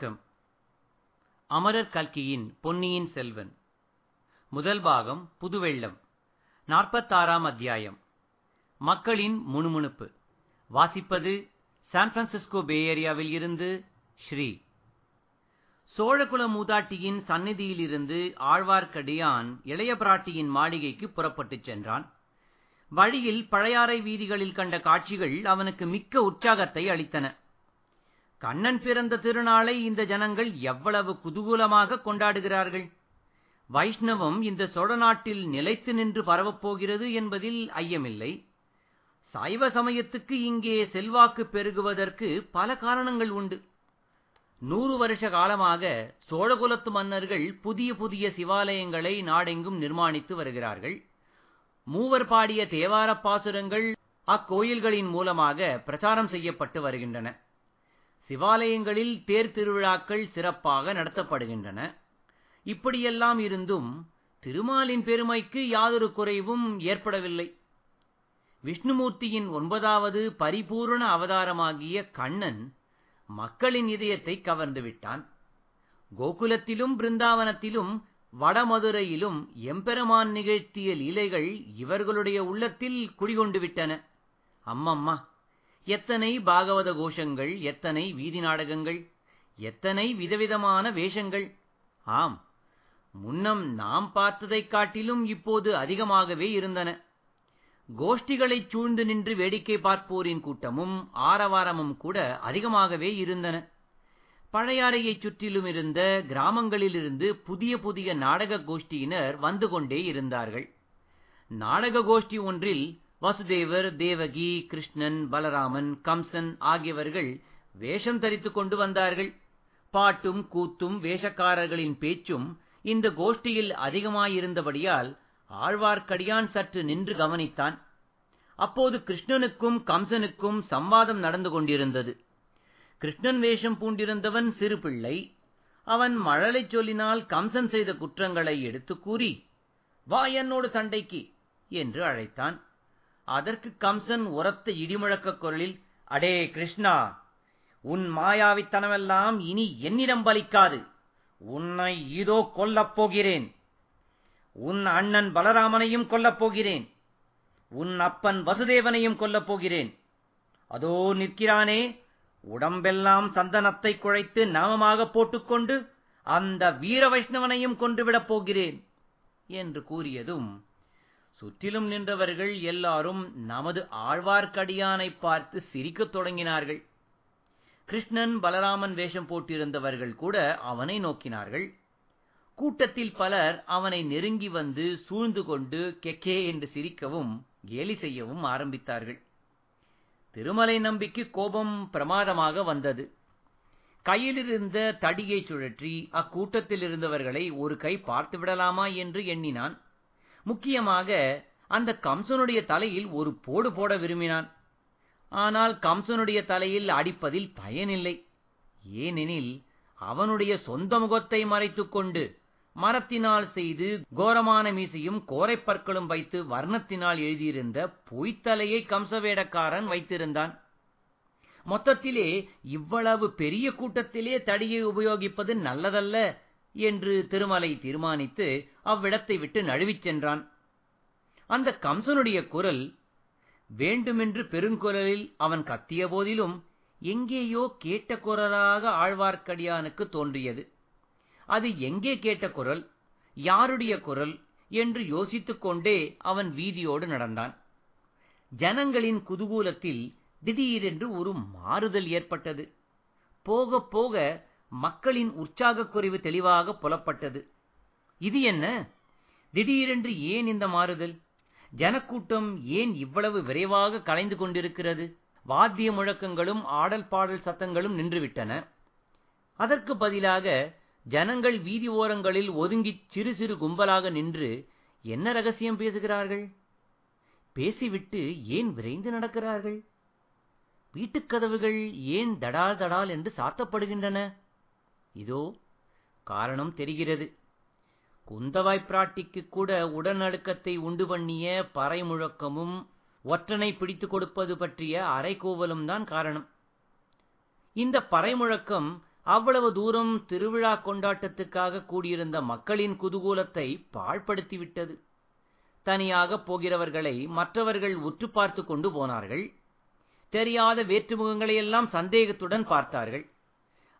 வணக்கம். அமரர் கல்கியின் பொன்னியின் செல்வன். முதல் பாகம் புதுவெள்ளம். நாற்பத்தாறாம் அத்தியாயம். மக்களின் முணுமுணுப்பு. வாசிப்பது சான் பிரான்சிஸ்கோ பே ஏரியாவில் இருந்து ஸ்ரீ. சோழகுல மூதாட்டியின் சந்நிதியிலிருந்து ஆழ்வார்க்கடியான் இளைய பிராட்டியின் மாளிகைக்கு புறப்பட்டுச் சென்றான். வழியில் பழையாறை வீதிகளில் கண்ட காட்சிகள் அவனுக்கு மிக்க உற்சாகத்தை அளித்தன. கண்ணன் பிறந்த திருநாளை இந்த ஜனங்கள் எவ்வளவு குதூகூலமாக கொண்டாடுகிறார்கள்? வைஷ்ணவம் இந்த சோழ நாட்டில் நிலைத்து நின்று பரவப்போகிறது என்பதில் ஐயமில்லை. சைவ சமயத்துக்கு இங்கே செல்வாக்கு பெருகுவதற்கு பல காரணங்கள் உண்டு. நூறு வருஷ காலமாக சோழகுலத்து மன்னர்கள் புதிய புதிய சிவாலயங்களை நாடெங்கும் நிர்மாணித்து வருகிறார்கள். மூவர் பாடிய தேவார பாசுரங்கள் அக்கோயில்களின் மூலமாக பிரச்சாரம் செய்யப்பட்டு வருகின்றன. சிவாலயங்களில் தேர் திருவிழாக்கள் சிறப்பாக நடத்தப்படுகின்றன. இப்படியெல்லாம் இருந்தும் திருமாலின் பெருமைக்கு யாதொரு குறைவும் ஏற்படவில்லை. விஷ்ணுமூர்த்தியின் ஒன்பதாவது பரிபூரண அவதாரமாகிய கண்ணன் மக்களின் இதயத்தை கவர்ந்துவிட்டான் கோகுலத்திலும் பிருந்தாவனத்திலும் வடமதுரையிலும் எம்பெருமான் நிகழ்த்திய லீலைகள் இவர்களுடைய உள்ளத்தில் குடிகொண்டு விட்டன. அம்மம்மா எத்தனை பாகவத கோஷங்கள் எத்தனை வீதி நாடகங்கள் எத்தனை விதவிதமான வேஷங்கள்? ஆம் முன்னம் நாம் பார்த்ததைக் காட்டிலும் இப்போது அதிகமாகவே இருந்தன. கோஷ்டிகளைச் சூழ்ந்து நின்று வேடிக்கை பார்ப்போரின் கூட்டமும் ஆரவாரமும் கூட அதிகமாகவே இருந்தன. பழையாறையைச் சுற்றிலும் இருந்த கிராமங்களிலிருந்து புதிய புதிய நாடக கோஷ்டியினர் வந்து கொண்டே இருந்தார்கள். நாடக கோஷ்டி ஒன்றில் வசுதேவர் தேவகி கிருஷ்ணன் பலராமன் கம்சன் ஆகியவர்கள் வேஷம் தரித்துக் கொண்டு வந்தார்கள். பாட்டும் கூத்தும் வேஷக்காரர்களின் பேச்சும் இந்த கோஷ்டியில் அதிகமாயிருந்தபடியால் ஆழ்வார்க்கடியான் சற்று நின்று கவனித்தான். அப்போது கிருஷ்ணனுக்கும் கம்சனுக்கும் சம்வாதம் நடந்து கொண்டிருந்தது. கிருஷ்ணன் வேஷம் பூண்டிருந்தவன் சிறு பிள்ளை. அவன் மழலைச் சொல்லினால் கம்சன் செய்த குற்றங்களை எடுத்துக் கூறி வா என்னோடு சண்டைக்கு என்று அழைத்தான். அதற்கு கம்சன் உரத்த இடிமுழக்கக் குரலில் அடே கிருஷ்ணா உன் மாயாவித்தனமெல்லாம் இனி என்னிடம் பலிக்காது. உன்னை இதோ கொல்லப் போகிறேன். உன் அண்ணன் பலராமனையும் கொல்லப் போகிறேன். உன் அப்பன் வசுதேவனையும் கொல்லப் போகிறேன். அதோ நிற்கிறானே உடம்பெல்லாம் சந்தனத்தை குழைத்து நாமமாக போட்டுக்கொண்டு அந்த வீர வைஷ்ணவனையும் கொன்றுவிடப் போகிறேன் என்று கூறியதும் சுற்றிலும் நின்றவர்கள் எல்லாரும் நமது ஆழ்வார்க்கடியானை பார்த்து சிரிக்கத் தொடங்கினார்கள். கிருஷ்ணன் பலராமன் வேஷம் போட்டிருந்தவர்கள் கூட அவனை நோக்கினார்கள். கூட்டத்தில் பலர் அவனை நெருங்கி வந்து சூழ்ந்து கொண்டு கெக்கே என்று சிரிக்கவும் கேலி செய்யவும் ஆரம்பித்தார்கள். திருமலை நம்பிக்கு கோபம் பிரமாதமாக வந்தது. கையிலிருந்த தடியை சுழற்றி அக்கூட்டத்தில் இருந்தவர்களை ஒரு கை பார்த்து விடலாமா என்று எண்ணினான். முக்கியமாக அந்த கம்சனுடைய தலையில் ஒரு போடு போட விரும்பினான். ஆனால் கம்சனுடைய தலையில் அடிப்பதில் பயனில்லை. ஏனெனில் அவனுடைய சொந்த முகத்தை மறைத்துக் கொண்டு மரத்தினால் செய்து கோரமான மீசையும் கோரைப்பற்களும் வைத்து வர்ணத்தினால் எழுதியிருந்த பொய்த்தலையை கம்சவேடக்காரன் வைத்திருந்தான். மொத்தத்திலே இவ்வளவு பெரிய கூட்டத்திலே தடியை உபயோகிப்பது நல்லதல்ல. என்று திருமலை தீர்மானித்து அவ்விடத்தை விட்டு நழுவிச் சென்றான். அந்த கம்சனுடைய குரல் வேண்டுமென்று பெருங்குரலில் அவன் கத்திய போதிலும் எங்கேயோ கேட்ட குரலாக ஆழ்வார்க்கடியானுக்கு தோன்றியது. அது எங்கே கேட்ட குரல்? யாருடைய குரல்? என்று யோசித்துக் கொண்டே அவன் வீதியோடு நடந்தான். ஜனங்களின் குதூகூலத்தில் திடீரென்று ஒரு மாறுதல் ஏற்பட்டது. போக போக மக்களின் உற்சாகக் குறைவு தெளிவாக புலப்பட்டது. இது என்ன? திடீரென்று ஏன் இந்த மாறுதல்? ஜனக்கூட்டம் ஏன் இவ்வளவு விரைவாக கலைந்து கொண்டிருக்கிறது? வாத்திய முழக்கங்களும் ஆடல் பாடல் சத்தங்களும் நின்றுவிட்டன. அதற்கு பதிலாக ஜனங்கள் வீதி ஓரங்களில் ஒதுங்கிச் சிறு சிறு கும்பலாக நின்று என்ன ரகசியம் பேசுகிறார்கள்? பேசிவிட்டு ஏன் விரைந்து நடக்கிறார்கள்? வீட்டுக் கதவுகள் ஏன் தடால் தடால் என்று சாத்தப்படுகின்றன? இதோ காரணம் தெரிகிறது. குந்தவாய்ப் பிராட்டிக்கு கூட உடனடுக்கத்தை உண்டு பண்ணிய பறை முழக்கமும் ஒற்றனை பிடித்துக் கொடுப்பது பற்றிய அரைகோவலும் தான் காரணம். இந்த பறை முழக்கம் அவ்வளவு தூரம் திருவிழா கொண்டாட்டத்துக்காக கூடியிருந்த மக்களின் குதூகூலத்தை பாழ்படுத்திவிட்டது. தனியாக போகிறவர்களை மற்றவர்கள் உற்று பார்த்து கொண்டு போனார்கள். தெரியாத வேற்றுமுகங்களையெல்லாம் சந்தேகத்துடன் பார்த்தார்கள்.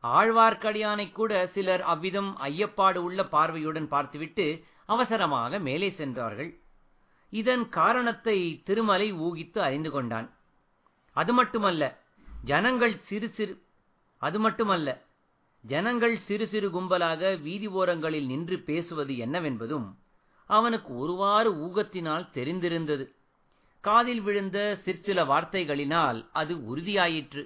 ஆழ்வார்க்கடியானை கூட சிலர் அவ்விதம் ஐயப்பாடு உள்ள பார்வையுடன் பார்த்துவிட்டு அவசரமாக மேலே சென்றார்கள். இதன் காரணத்தை திருமலை ஊகித்து அறிந்து கொண்டான். அது மட்டுமல்ல ஜனங்கள் சிறு சிறு அது மட்டுமல்ல ஜனங்கள் சிறு சிறு கும்பலாக வீதி ஓரங்களில் நின்று பேசுவது என்னவென்பதும் அவனுக்கு ஒருவாறு ஊகத்தினால் தெரிந்திருந்தது. காதில் விழுந்த சிற்சில வார்த்தைகளினால் அது உறுதியாயிற்று.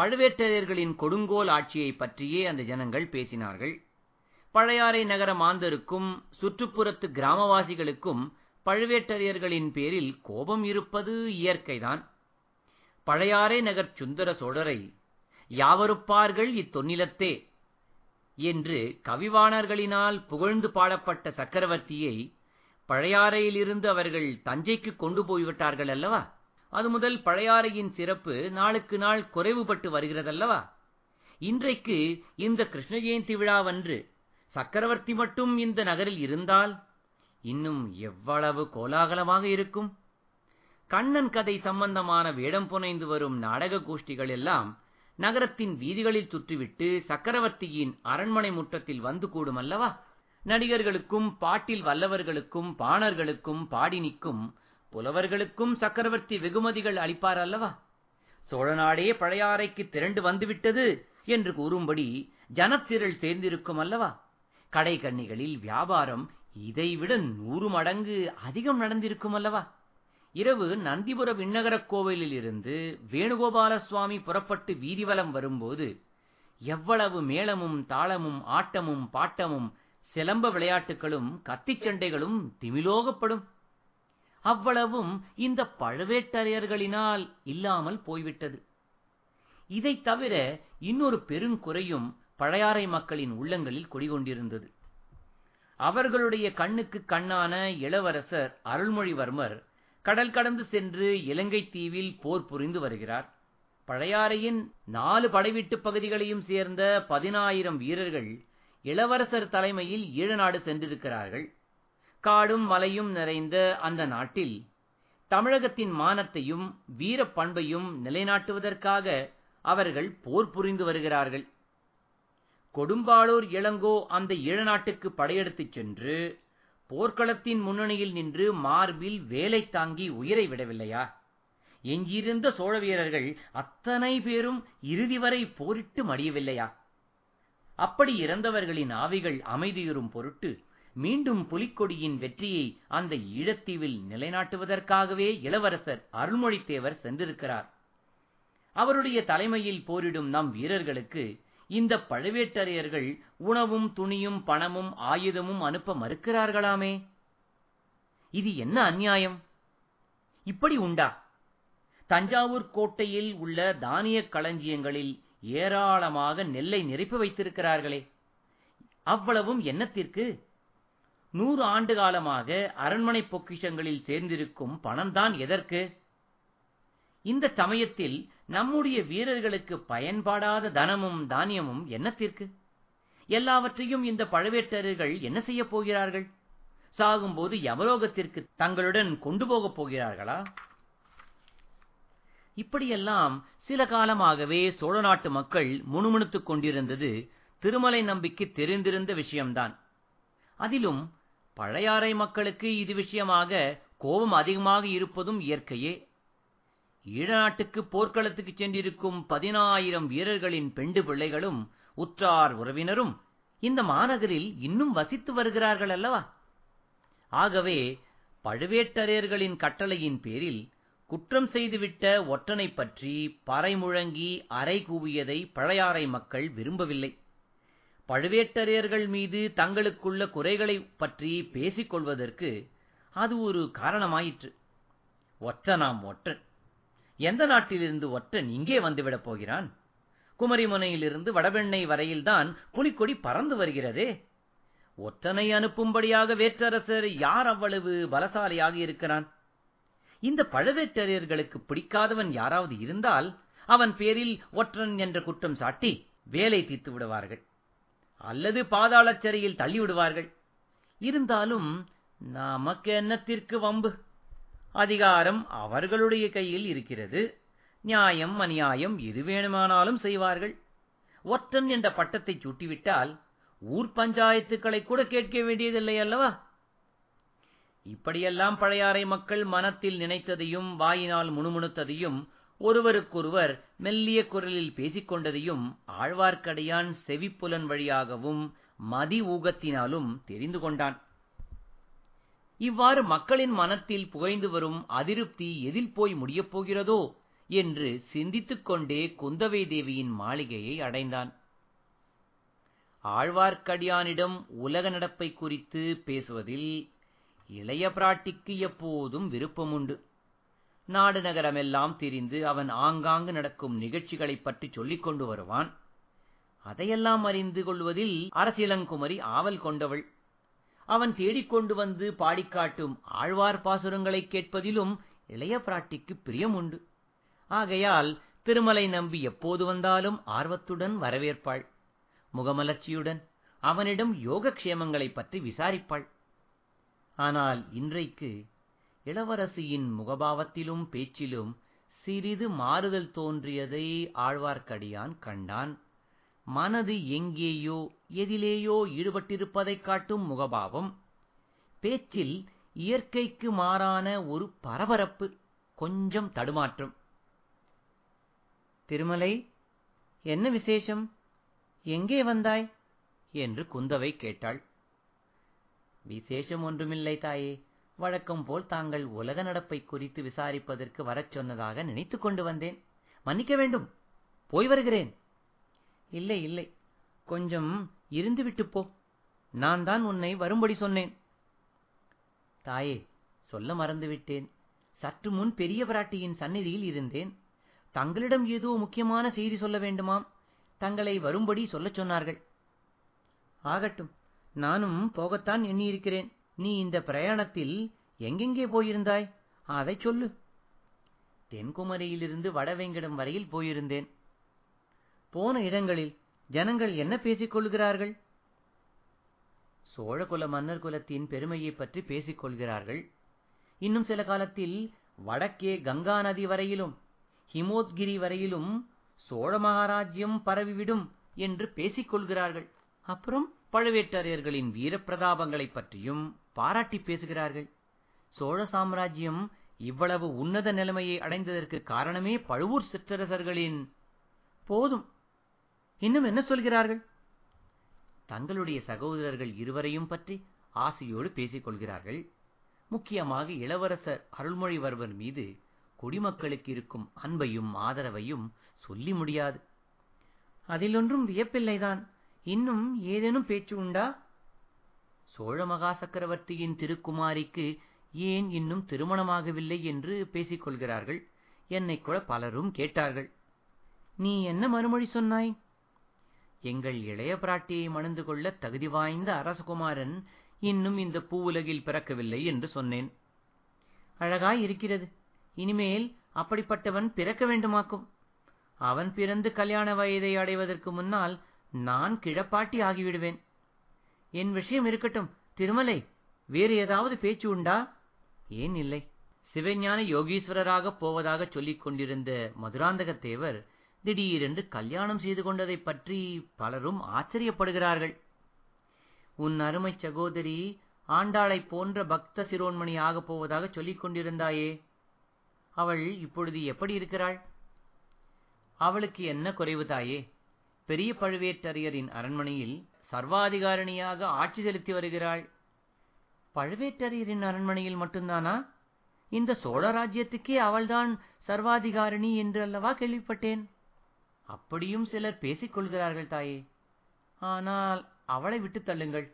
பழுவேட்டரையர்களின் கொடுங்கோல் ஆட்சியைப் பற்றியே அந்த ஜனங்கள் பேசினார்கள். பழையாறை நகர மாந்தருக்கும் சுற்றுப்புறத்து கிராமவாசிகளுக்கும் பழுவேட்டரையர்களின் பேரில் கோபம் இருப்பது இயற்கைதான். பழையாறை நகர் சுந்தர சோழரை யாவருப்பார்கள் இத்தொன்னிலத்தே என்று கவிவாணர்களினால் புகழ்ந்து பாடப்பட்ட சக்கரவர்த்தியை பழையாறையிலிருந்து அவர்கள் தஞ்சைக்கு கொண்டு போய்விட்டார்கள் அல்லவா? அது முதல் பழையாறையின் சிறப்பு நாளுக்கு நாள் குறைவுபட்டு வருகிறதல்லவா? இன்றைக்கு இந்த கிருஷ்ண ஜெயந்தி விழாவன்று சக்கரவர்த்தி மட்டும் இந்த நகரில் இருந்தால் இன்னும் எவ்வளவு கோலாகலமாக இருக்கும்? கண்ணன் கதை சம்பந்தமான வேடம் புனைந்து வரும் நாடக கோஷ்டிகள் எல்லாம் நகரத்தின் வீதிகளில் சுற்றிவிட்டு சக்கரவர்த்தியின் அரண்மனை முற்றத்தில் வந்து கூடும் அல்லவா நடிகர்களுக்கும் பாட்டில் வல்லவர்களுக்கும் பாணர்களுக்கும் பாடினிக்கும் புலவர்களுக்கும் சக்கரவர்த்தி வெகுமதிகள் அளிப்பார் அல்லவா? சோழ நாடே பழையாறைக்கு திரண்டு வந்துவிட்டது என்று கூறும்படி ஜனத்திரள் சேர்ந்திருக்கும் அல்லவா? கடைகண்ணிகளில் வியாபாரம் இதைவிட நூறு மடங்கு அதிகம் நடந்திருக்கும் அல்லவா? இரவு நந்திபுர விண்ணகரக் கோவிலில் இருந்து வேணுகோபால சுவாமி புறப்பட்டு வீதிவலம் வரும்போது எவ்வளவு மேளமும் தாளமும் ஆட்டமும் பாட்டமும் சிலம்ப விளையாட்டுகளும் கத்திச் சண்டைகளும் திமிலோகப்படும். அவ்வளவும் இந்த பழுவேட்டரையர்களினால் இல்லாமல் போய்விட்டது. இதைத் தவிர இன்னொரு பெருங்குறையும் பழையாறை மக்களின் உள்ளங்களில் குடிகொண்டிருந்தது. அவர்களுடைய கண்ணுக்கு கண்ணான இளவரசர் அருள்மொழிவர்மர் கடல் கடந்து சென்று இலங்கை தீவில் போர் புரிந்து வருகிறார். பழையாறையின் நாலு படைவீட்டுப் பகுதிகளையும் சேர்ந்த பதினாயிரம் வீரர்கள் இளவரசர் தலைமையில் ஈழநாடு சென்றிருக்கிறார்கள். காடும் மலையும் நிறைந்த அந்த நாட்டில் தமிழகத்தின் மானத்தையும் வீரப் பண்பையும் நிலைநாட்டுவதற்காக அவர்கள் போர் புரிந்து வருகிறார்கள். கொடும்பாளூர் இளங்கோ அந்த ஈழநாட்டுக்கு படையெடுத்துச் சென்று போர்க்களத்தின் முன்னணியில் நின்று மார்பில் வேலை தாங்கி உயிரை விடவில்லையா? எஞ்சியிருந்த சோழ வீரர்கள் அத்தனை பேரும் இறுதி வரை போரிட்டு மடியவில்லையா? அப்படி இறந்தவர்களின் ஆவிகள் அமைதியுறும் பொருட்டு மீண்டும் புலிக்கொடியின் வெற்றியை அந்த ஈழத்தீவில் நிலைநாட்டுவதற்காகவே இளவரசர் அருள்மொழித்தேவர் சென்றிருக்கிறார். அவருடைய தலைமையில் போரிடும் நம் வீரர்களுக்கு இந்த பழுவேட்டரையர்கள் உணவும் துணியும் பணமும் ஆயுதமும் அனுப்ப மறுக்கிறார்களாமே? இது என்ன அந்நியாயம்? இப்படி உண்டா? தஞ்சாவூர் கோட்டையில் உள்ள தானியக் களஞ்சியங்களில் ஏராளமாக நெல்லை நிரப்பி வைத்திருக்கிறார்களே. அவ்வளவும் என்னத்திற்கு? நூறு ஆண்டு காலமாக அரண்மனை பொக்கிஷங்களில் சேர்ந்திருக்கும் பணம்தான் எதற்கு? இந்த சமயத்தில் நம்முடைய வீரர்களுக்கு பயன்படாத தனமும் தானியமும் என்னத்திற்கு? எல்லாவற்றையும் இந்த பழுவேட்டரர்கள் என்ன செய்யப் போகிறார்கள்? சாகும்போது யமலோகத்திற்கு தங்களுடன் கொண்டு போகப் போகிறார்களா? இப்படியெல்லாம் சில காலமாகவே சோழ நாட்டு மக்கள் முணுமுணுத்துக் கொண்டிருந்தது திருமலை நம்பிக்கு தெரிந்திருந்த விஷயம்தான். அதிலும் பழையாறை மக்களுக்கு இது விஷயமாக கோபம் அதிகமாக இருப்பதும் இயற்கையே. ஈழநாட்டுக்கு போர்க்களத்துக்கு சென்றிருக்கும் பதினாயிரம் வீரர்களின் பெண்டு பிள்ளைகளும் உற்றார் உறவினரும் இந்த மாநகரில் இன்னும் வசித்து வருகிறார்கள் அல்லவா? ஆகவே பழுவேட்டரையர்களின் கட்டளையின் பேரில் குற்றம் செய்துவிட்ட ஒற்றனை பற்றி பறைமுழங்கி அறை கூவியதை பழையாறை மக்கள் விரும்பவில்லை. பழுவேட்டரையர்கள் மீது தங்களுக்குள்ள குறைகளைப் பற்றி பேசிக் கொள்வதற்கு அது ஒரு காரணமாயிற்று. ஒற்றனாம் ஒற்றன். எந்த நாட்டிலிருந்து ஒற்றன் இங்கே வந்துவிடப் போகிறான்? குமரிமுனையிலிருந்து வடபெண்ணை வரையில்தான் புலிக்கொடி பறந்து வருகிறதே. ஒற்றனை அனுப்பும்படியாக வேற்றரசர் யார் அவ்வளவு பலசாலியாக இருக்கிறான்? இந்த பழுவேட்டரையர்களுக்கு பிடிக்காதவன் யாராவது இருந்தால் அவன் பேரில் ஒற்றன் என்ற குற்றம் சாட்டி வேலை தீர்த்து விடுவார்கள். அல்லது பாதாளச் சிறையில் தள்ளிவிடுவார்கள். இருந்தாலும் நமக்கு என்னத்திற்கு வம்பு? அதிகாரம் அவர்களுடைய கையில் இருக்கிறது. நியாயம் அநியாயம் எது வேணுமானாலும் செய்வார்கள். ஒற்றன் என்ற பட்டத்தை சூட்டிவிட்டால் ஊர் பஞ்சாயத்துக்களை கூட கேட்க வேண்டியதில்லை அல்லவா? இப்படியெல்லாம் பழையாறை மக்கள் மனத்தில் நினைத்ததையும் வாயினால் முணுமுணுத்ததையும் ஒருவருக்கொருவர் மெல்லிய குரலில் பேசிக் கொண்டதையும் ஆழ்வார்க்கடியான் செவிப்புலன் வழியாகவும் மதி ஊகத்தினாலும் தெரிந்து கொண்டான். இவ்வாறு மக்களின் மனத்தில் புகைந்து வரும் அதிருப்தி எதில் போய் முடியப் போகிறதோ என்று சிந்தித்துக் கொண்டே குந்தவை தேவியின் மாளிகையை அடைந்தான். ஆழ்வார்க்கடியானிடம் உலக நடப்பை குறித்து பேசுவதில் இளைய பிராட்டிக்கு எப்போதும் விருப்பமுண்டு. நாடு நகரமெல்லாம் திரிந்து அவன் ஆங்காங்கு நடக்கும் நிகழ்ச்சிகளைப் பற்றி சொல்லிக் கொண்டு வருவான். அதையெல்லாம் அறிந்து கொள்வதில் அரசியலங்குமரி ஆவல் கொண்டவள். அவன் தேடிக்கொண்டு வந்து பாடிக்காட்டும் ஆழ்வார் பாசுரங்களைக் கேட்பதிலும் இளைய பிராட்டிக்கு பிரியம் உண்டு ஆகையால் திருமலை நம்பி எப்போது வந்தாலும் ஆர்வத்துடன் வரவேற்பாள். முகமலர்ச்சியுடன் அவனிடம் யோகக்ஷேமங்களைப் பற்றி விசாரிப்பாள். ஆனால் இன்றைக்கு இளவரசியின் முகபாவத்திலும் பேச்சிலும் சிறிது மாறுதல் தோன்றியதை ஆழ்வார்க்கடியான் கண்டான். மனது எங்கேயோ எதிலேயோ ஈடுபட்டிருப்பதைக் காட்டும் முகபாவம். பேச்சில் இயற்கைக்கு மாறான ஒரு பரபரப்பு கொஞ்சம் தடுமாற்றம். திருமலை என்ன விசேஷம்? எங்கே வந்தாய்? என்று குந்தவை கேட்டாள். விசேஷம் ஒன்றுமில்லை தாயே. வழக்கம் போல் தாங்கள் உலக நடப்பை குறித்து விசாரிப்பதற்கு வரச் சொன்னதாக நினைத்துக் கொண்டு வந்தேன். மன்னிக்க வேண்டும். போய் வருகிறேன். இல்லை இல்லை. கொஞ்சம் இருந்துவிட்டு போ. நான் தான் உன்னை வரும்படி சொன்னேன். தாயே சொல்ல மறந்துவிட்டேன் சற்று முன் பெரிய பிராட்டியின் சந்நிதியில் இருந்தேன். தங்களிடம் ஏதோ முக்கியமான செய்தி சொல்ல வேண்டுமாம். தங்களை வரும்படி சொல்லச் சொன்னார்கள். ஆகட்டும் நானும் போகத்தான் எண்ணியிருக்கிறேன். நீ இந்த பிரயாணத்தில் எங்கெங்கே போயிருந்தாய்? அதைச் சொல்லு. தென்குமரியிலிருந்து வடவேங்கடம் வரையில் போயிருந்தேன். போன இடங்களில் ஜனங்கள் என்ன பேசிக் கொள்கிறார்கள்? சோழகுல மன்னர் குலத்தின் பெருமையைப் பற்றி பேசிக் கொள்கிறார்கள். இன்னும் சில காலத்தில் வடக்கே கங்கா நதி வரையிலும் ஹிமோத்கிரி வரையிலும் சோழ மகாராஜ்யம் பரவிவிடும் என்று பேசிக் கொள்கிறார்கள். அப்புறம்? பழுவேட்டரையர்களின் வீரப்பிரதாபங்களைப் பற்றியும் பாராட்டி பேசுகிறார்கள். சோழ சாம்ராஜ்யம் இவ்வளவு உன்னத நிலைமையை அடைந்ததற்கு காரணமே பழுவூர் சிற்றரசர்களின் போதும். இன்னும் என்ன சொல்கிறார்கள்? தங்களுடைய சகோதரர்கள் இருவரையும் பற்றி ஆசையோடு பேசிக் கொள்கிறார்கள். முக்கியமாக இளவரசர் அருள்மொழிவர்மர் மீது குடிமக்களுக்கு இருக்கும் அன்பையும் ஆதரவையும் சொல்லி முடியாது. அதிலொன்றும் வியப்பில்லைதான். இன்னும் ஏதேனும் பேச்சு உண்டா? சோழ மகா சக்கரவர்த்தியின் திருக்குமாரிக்கு ஏன் இன்னும் திருமணமாகவில்லை என்று பேசிக் கொள்கிறார்கள்? என்னை கூட பலரும் கேட்டார்கள். நீ என்ன மறுமொழி சொன்னாய்? எங்கள் இளைய பிராட்டியை மணந்து கொள்ள தகுதி வாய்ந்த அரசகுமாரன் இன்னும் இந்த பூவுலகில் பிறக்கவில்லை என்று சொன்னேன். அழகாய் இருக்கிறது. இனிமேல் அப்படிப்பட்டவன் பிறக்க வேண்டுமாக்கும். அவன் பிறந்து கல்யாண வயதை அடைவதற்கு முன்னால் நான் கிழப்பாட்டி ஆகிவிடுவேன். என் விஷயம் இருக்கட்டும். திருமலை வேறு ஏதாவது பேச்சு உண்டா? ஏன் இல்லை. சிவஞான யோகீஸ்வரராக போவதாக சொல்லிக் கொண்டிருந்த மதுராந்தக தேவர் திடீரென்று கல்யாணம் செய்து கொண்டதைப் பற்றி பலரும் ஆச்சரியப்படுகிறார்கள். உன் அருமை சகோதரி ஆண்டாளைப் போன்ற பக்த சிரோன்மணி ஆகப் போவதாக சொல்லிக் கொண்டிருந்தாயே. அவள் இப்பொழுது எப்படி இருக்கிறாள்? அவளுக்கு என்ன குறைவு தாயே? பெரிய பழுவேட்டரையரின் அரண்மனையில் சர்வாதிகாரணியாக ஆட்சி செலுத்தி வருகிறாள். பழுவேட்டரையரின் அரண்மனையில் மட்டும்தானா? இந்த சோழ ராஜ்யத்துக்கே அவள்தான் சர்வாதிகாரிணி என்று அல்லவா கேள்விப்பட்டேன். அப்படியும் சிலர் பேசிக் கொள்கிறார்கள் தாயே. ஆனால் அவளை விட்டுத் தள்ளுங்கள்.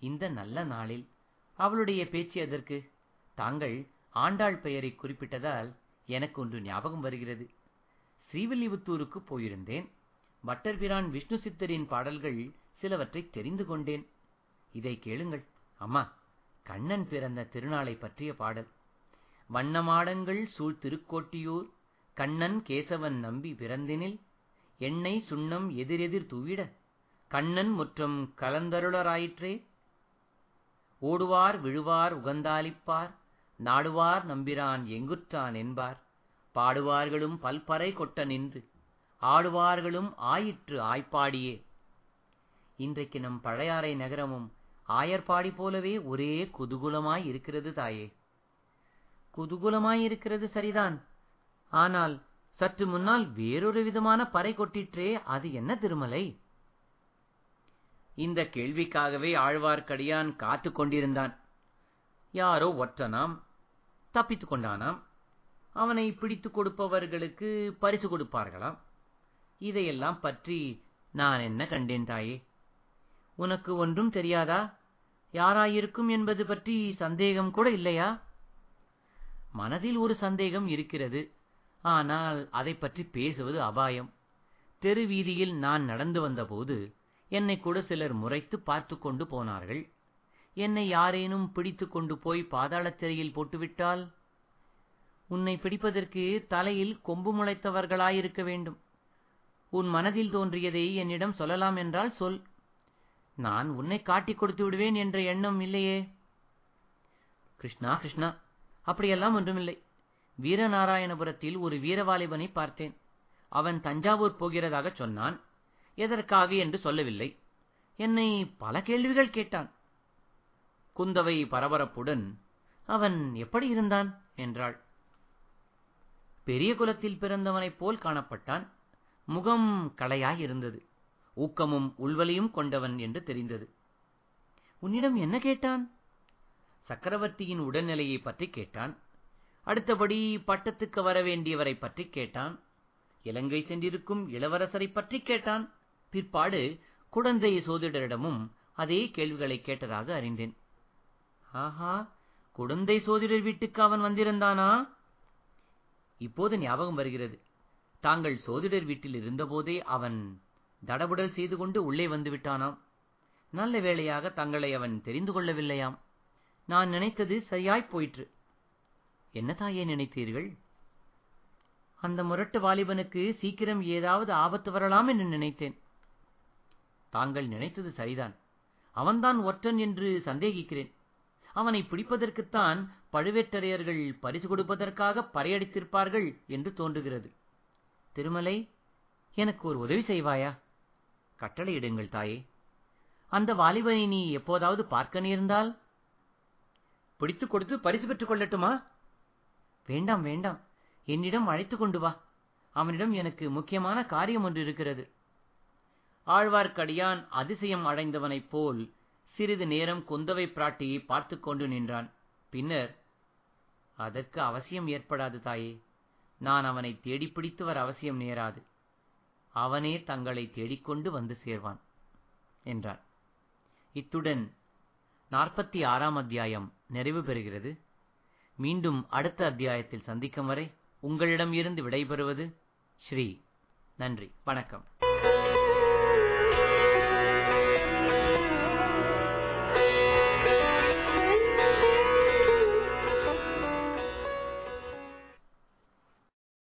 இந்த நல்ல நாளில் அவளுடைய பேச்சு எதற்கு? தாங்கள் ஆண்டாள் பெயரை குறிப்பிட்டதால் எனக்கு ஒன்று ஞாபகம் வருகிறது. ஸ்ரீவில்லிபுத்தூருக்கு போயிருந்தேன். வட்டர்பிரான் விஷ்ணு சித்தரின் பாடல்கள் சிலவற்றை தெரிந்து கொண்டேன். இதை கேளுங்கள். அம்மா கண்ணன் பிறந்த திருநாளை பற்றிய பாடல். வண்ணமாடங்கள் சூழ் திருக்கோட்டியூர் கண்ணன் கேசவன் நம்பி பிறந்தினில் எண்ணெய் சுண்ணம் எதிரெதிர் தூவிட கண்ணன் முற்றம் கலந்தருளராயிற்றே. ஓடுவார் விழுவார் உகந்தாலிப்பார் நாடுவார் நம்பிரான் எங்குற்றான் என்பார். பாடுவார்களும் பல்பறை கொட்ட நின்று ஆடுவார்களும் ஆயிற்று ஆய்ப்பாடியே. இன்றைக்கு நம் பழையாறை நகரமும் ஆயர்பாடி போலவே ஒரே குதூகுலமாய் இருக்கிறது தாயே. குதூகுலமாய் இருக்கிறது சரிதான். ஆனால் சற்று முன்னால் வேறொரு விதமான பறை கொட்டிற்றே அது என்ன திருமலை? இந்த கேள்விக்காகவே ஆழ்வார்க்கடியான் காத்து கொண்டிருந்தான். யாரோ ஒற்றனாம் தப்பித்துக் கொண்டானாம். அவனை பிடித்துக் கொடுப்பவர்களுக்கு பரிசு கொடுப்பார்களாம். இதையெல்லாம் பற்றி நான் என்ன கண்டேன் தாயே? உனக்கு ஒன்றும் தெரியாதா? யாராயிருக்கும் என்பது பற்றி சந்தேகம் கூட இல்லையா? மனதில் ஒரு சந்தேகம் இருக்கிறது. ஆனால் அதை பற்றி பேசுவது அபாயம். தெரு வீதியில் நான் நடந்து வந்தபோது என்னை கூட சிலர் முறைத்து பார்த்து கொண்டு போனார்கள். என்னை யாரேனும் பிடித்து கொண்டு போய் பாதாளச் திரையில் போட்டுவிட்டால்? உன்னை பிடிப்பதற்கு தலையில் கொம்பு முளைத்தவர்களாயிருக்க வேண்டும். உன் மனதில் தோன்றியதை என்னிடம் சொல்லலாம் என்றால் சொல். நான் உன்னை காட்டிக் கொடுத்து விடுவேன் என்ற எண்ணம் இல்லையே. கிருஷ்ணா கிருஷ்ணா அப்படியெல்லாம் ஒன்றுமில்லை. வீரநாராயணபுரத்தில் ஒரு வீரவாலிபனை பார்த்தேன். அவன் தஞ்சாவூர் போகிறதாக சொன்னான். எதற்காக என்று சொல்லவில்லை. என்னை பல கேள்விகள் கேட்டான். குந்தவை பரபரப்புடன் அவன் எப்படி இருந்தான்? என்றாள். பெரிய குலத்தில் பிறந்தவனைப் போல் காணப்பட்டான். முகம் களையாயிருந்தது. ஊக்கமும் உள்வலியும் கொண்டவன் என்று தெரிந்தது. உன்னிடம் என்ன கேட்டான்? சக்கரவர்த்தியின் உடல்நிலையை பற்றி கேட்டான். அடுத்தபடி பட்டத்துக்கு வரவேண்டியவரை பற்றி கேட்டான். இலங்கை சென்றிருக்கும் இளவரசரை பற்றி கேட்டான். பிற்பாடு குழந்தை சோதிடரிடமும் அதே கேள்விகளை கேட்டதாக அறிந்தேன். ஆஹா குழந்தை சோதிடர் வீட்டுக்கு அவன் வந்திருந்தானா? இப்போது ஞாபகம் வருகிறது. தாங்கள் சோதிடர் வீட்டில் இருந்தபோதே அவன் தடபுடல் செய்து கொண்டு உள்ளே வந்துவிட்டானாம் நல்ல வேளையாக தங்களை அவன் தெரிந்து கொள்ளவில்லையாம். நான் நினைத்தது சரியாய்ப் போயிற்று. என்ன தாயே நினைத்தீர்கள்? அந்த முரட்டு வாலிபனுக்கு சீக்கிரம் ஏதாவது ஆபத்து வரலாம் என்று நினைத்தேன். தாங்கள் நினைத்தது சரிதான். அவன்தான் ஒற்றன் என்று சந்தேகிக்கிறேன். அவனை பிடிப்பதற்குத்தான் பழுவேட்டரையர்கள் பரிசு கொடுப்பதற்காக பறையடித்திருப்பார்கள் என்று தோன்றுகிறது. திருமலை எனக்கு ஒரு உதவி செய்வாயா? கட்டளையிடுங்கள் தாயே. அந்த வாலிபனை நீ எப்போதாவது பார்க்க நேர்ந்தால்? பிடித்துக் கொடுத்து பரிசு பெற்றுக் கொள்ளட்டுமா? வேண்டாம் வேண்டாம். என்னிடம் அழைத்துக் கொண்டு வா. அவனிடம் எனக்கு முக்கியமான காரியம் ஒன்று இருக்கிறது. ஆழ்வார்க்கடியான் அதிசயம் அடைந்தவனைப் போல் சிறிது நேரம் குந்தவை பிராட்டியை பார்த்துக்கொண்டு நின்றான். பின்னர் அதற்கு அவசியம் ஏற்படாது தாயே. நான் அவனை தேடிப்பிடித்து வர அவசியம் நேராது. அவனே தங்களை தேடிக்கொண்டு வந்து சேர்வான் என்றான் இத்துடன் நாற்பத்தி ஆறாம் அத்தியாயம் நிறைவு பெறுகிறது. மீண்டும் அடுத்த அத்தியாயத்தில் சந்திக்கும் வரை உங்களிடம் இருந்து விடைபெறுவது ஸ்ரீ. நன்றி. வணக்கம்.